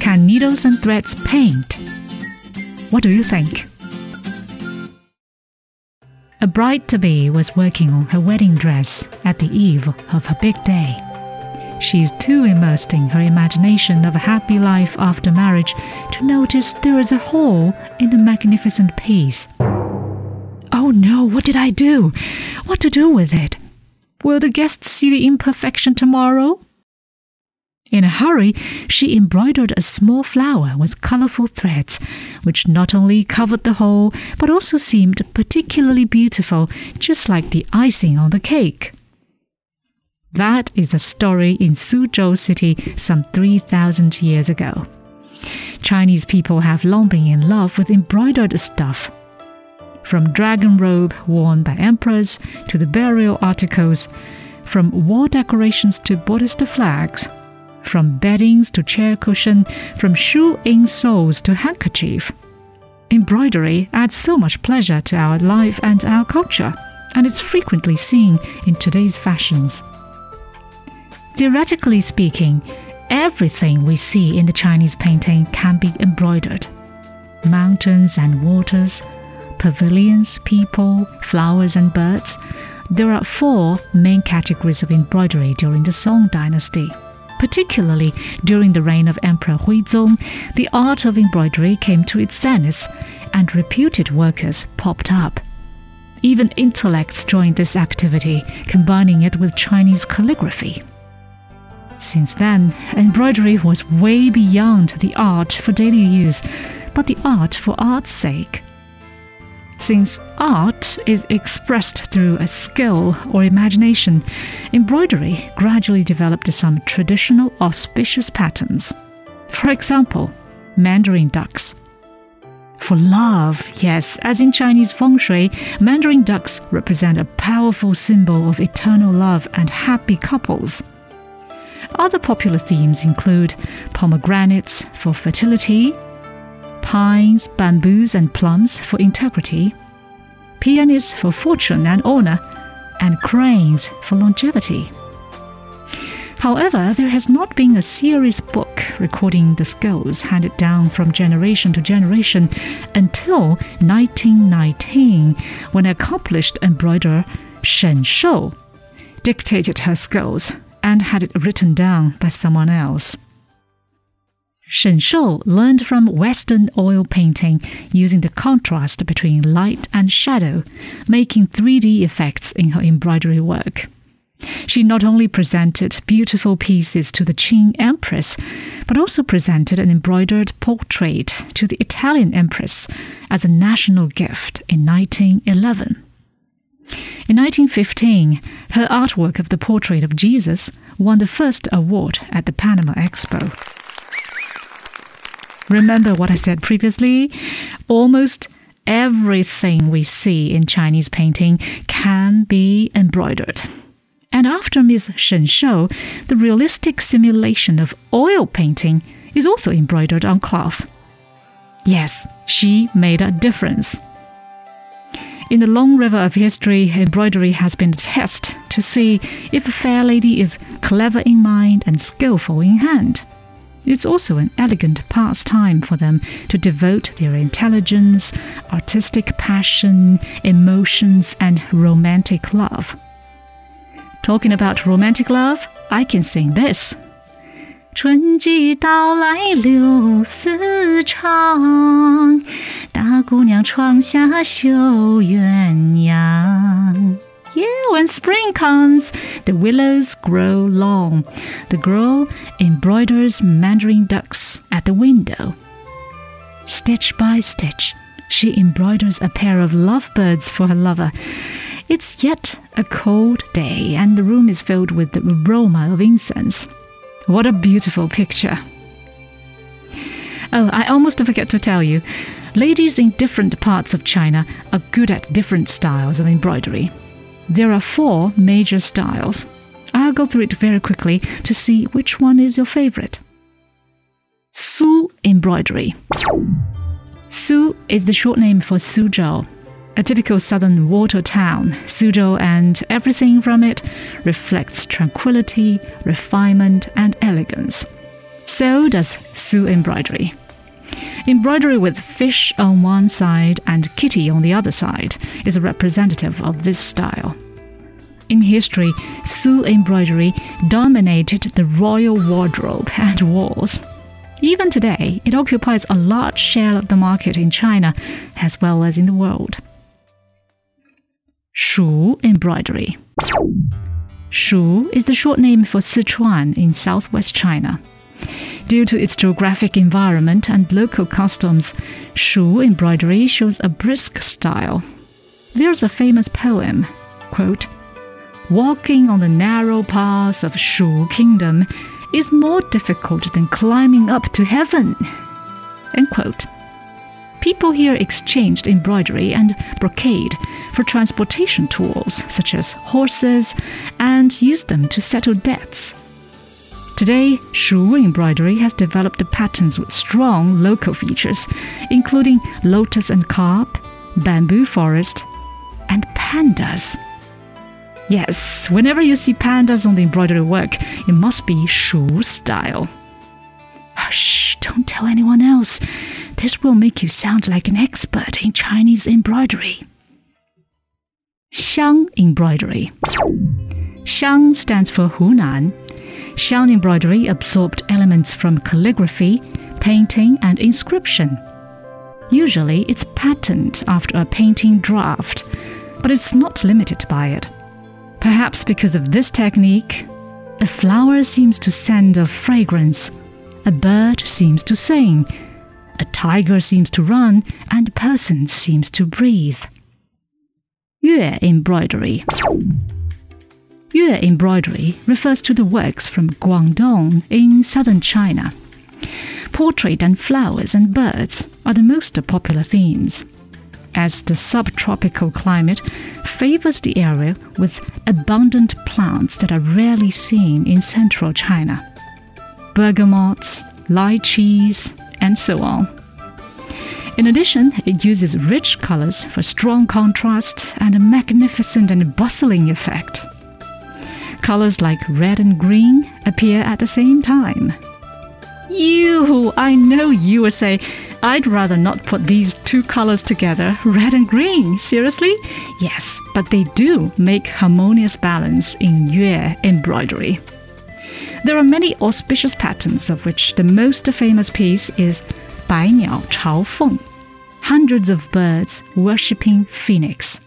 Can needles and threads paint? What do you think? A bride to be was working on her wedding dress at the eve of her big day. She's too immersed in her imagination of a happy life after marriage to notice there is a hole in the magnificent piece. Oh no, what did I do? What to do with it? Will the guests see the imperfection tomorrow? In a hurry, she embroidered a small flower with colorful threads, which not only covered the hole, but also seemed particularly beautiful, just like the icing on the cake. That is a story in Suzhou City some 3,000 years ago. Chinese people have long been in love with embroidered stuff. From dragon robe worn by emperors to the burial articles, from wall decorations to Buddhist flags, from beddings to chair cushion, from shoe insoles to handkerchief. Embroidery adds so much pleasure to our life and our culture, and it's frequently seen in today's fashions. Theoretically speaking, everything we see in the Chinese painting can be embroidered mountains and waters, pavilions, people, flowers, and birds. There are four main categories of embroidery during the Song dynasty. Particularly during the reign of Emperor Huizong, the art of embroidery came to its zenith, and reputed workers popped up. Even intellects joined this activity, combining it with Chinese calligraphy. Since then, embroidery was way beyond the art for daily use, but the art for art's sake. Since art is expressed through a skill or imagination, embroidery gradually developed some traditional auspicious patterns. For example, mandarin ducks. For love, yes, as in Chinese feng shui, mandarin ducks represent a powerful symbol of eternal love and happy couples. Other popular themes include pomegranates for fertility, pines, bamboos, and plums for integrity, peonies for fortune and honor, and cranes for longevity. However, there has not been a serious book recording the skills handed down from generation to generation until 1919, when accomplished embroiderer Shen Shou dictated her skills and had it written down by someone else. Shen Shou learned from Western oil painting using the contrast between light and shadow, making 3D effects in her embroidery work. She not only presented beautiful pieces to the Qing Empress, but also presented an embroidered portrait to the Italian Empress as a national gift in 1911. In 1915, her artwork of the portrait of Jesus won the first award at the Panama Expo. Remember what I said previously? Almost everything we see in Chinese painting can be embroidered. And after Ms. Shen Shou, the realistic simulation of oil painting is also embroidered on cloth. Yes, she made a difference. In the long river of history, embroidery has been a test to see if a fair lady is clever in mind and skillful in hand. It's also an elegant pastime for them to devote their intelligence, artistic passion, emotions, and romantic love. Talking about romantic love, I can sing this. 春季到来柳丝长，大姑娘窗下绣鸳鸯。 Yeah, when spring comes, the willows grow long. The girl embroiders mandarin ducks at the window. Stitch by stitch, she embroiders a pair of lovebirds for her lover. It's yet a cold day, and the room is filled with the aroma of incense. What a beautiful picture! Oh, I almost forget to tell you ladies in different parts of China are good at different styles of embroidery. There are four major styles. I'll go through it very quickly to see which one is your favorite. Su embroidery. Su is the short name for Suzhou, a typical southern water town, Suzhou and everything from it reflects tranquility, refinement, and elegance. So does Su embroidery. Embroidery with fish on one side and kitty on the other side is a representative of this style. In history, Su embroidery dominated the royal wardrobe and walls. Even today, it occupies a large share of the market in China as well as in the world. Shu embroidery. Shu is the short name for Sichuan in southwest China. Due to its geographic environment and local customs, Shu embroidery shows a brisk style. There's a famous poem, quote, Walking on the narrow path of Shu kingdom is more difficult than climbing up to heaven. End quote. People here exchanged embroidery and brocade for transportation tools such as horses and used them to settle debts. Today, Shu embroidery has developed patterns with strong local features, including lotus and carp, bamboo forest, and pandas. Yes, whenever you see pandas on the embroidery work, it must be Shu style. Hush, don't tell anyone else. This will make you sound like an expert in Chinese embroidery. Xiang embroidery. Xiang stands for Hunan. Xiang embroidery absorbed elements from calligraphy, painting, and inscription. Usually, it's patterned after a painting draft, but it's not limited by it. Perhaps because of this technique, a flower seems to send a fragrance, a bird seems to sing, a tiger seems to run, and a person seems to breathe. Yue embroidery. Yue embroidery refers to the works from Guangdong in southern China. Portrait and flowers and birds are the most popular themes as the subtropical climate favors the area with abundant plants that are rarely seen in central China bergamots, lychees, and so on. In addition, it uses rich colors for strong contrast and a magnificent and bustling effect. Colors like red and green appear at the same time. You, I know you will say, I'd rather not put these two colors together, red and green. Seriously? Yes, but they do make harmonious balance in Yue embroidery. There are many auspicious patterns, of which the most famous piece is Bai Niao Chao Feng, hundreds of birds worshipping phoenix.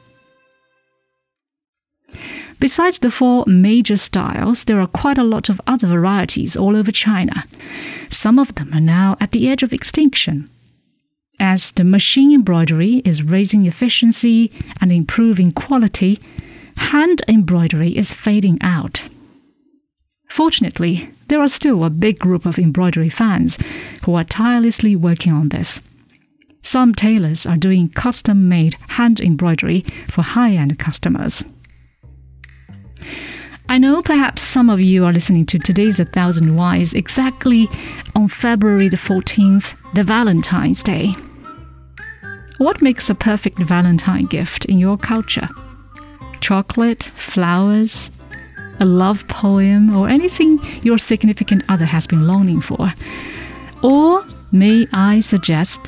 Besides the four major styles, there are quite a lot of other varieties all over China. Some of them are now at the edge of extinction. As the machine embroidery is raising efficiency and improving quality, hand embroidery is fading out. Fortunately, there are still a big group of embroidery fans who are tirelessly working on this. Some tailors are doing custom made hand embroidery for high end customers. I know perhaps some of you are listening to today's A Thousand Whys exactly on February the 14th, the Valentine's Day. What makes a perfect Valentine gift in your culture? Chocolate, flowers, a love poem, or anything your significant other has been longing for? Or may I suggest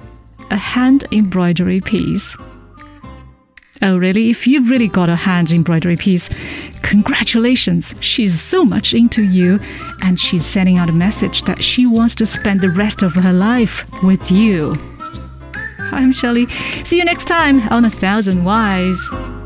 a hand embroidery piece? Oh, really? If you've really got a hand embroidery piece, congratulations. She's so much into you, and she's sending out a message that she wants to spend the rest of her life with you. I'm Shelley. See you next time on A Thousand Whys.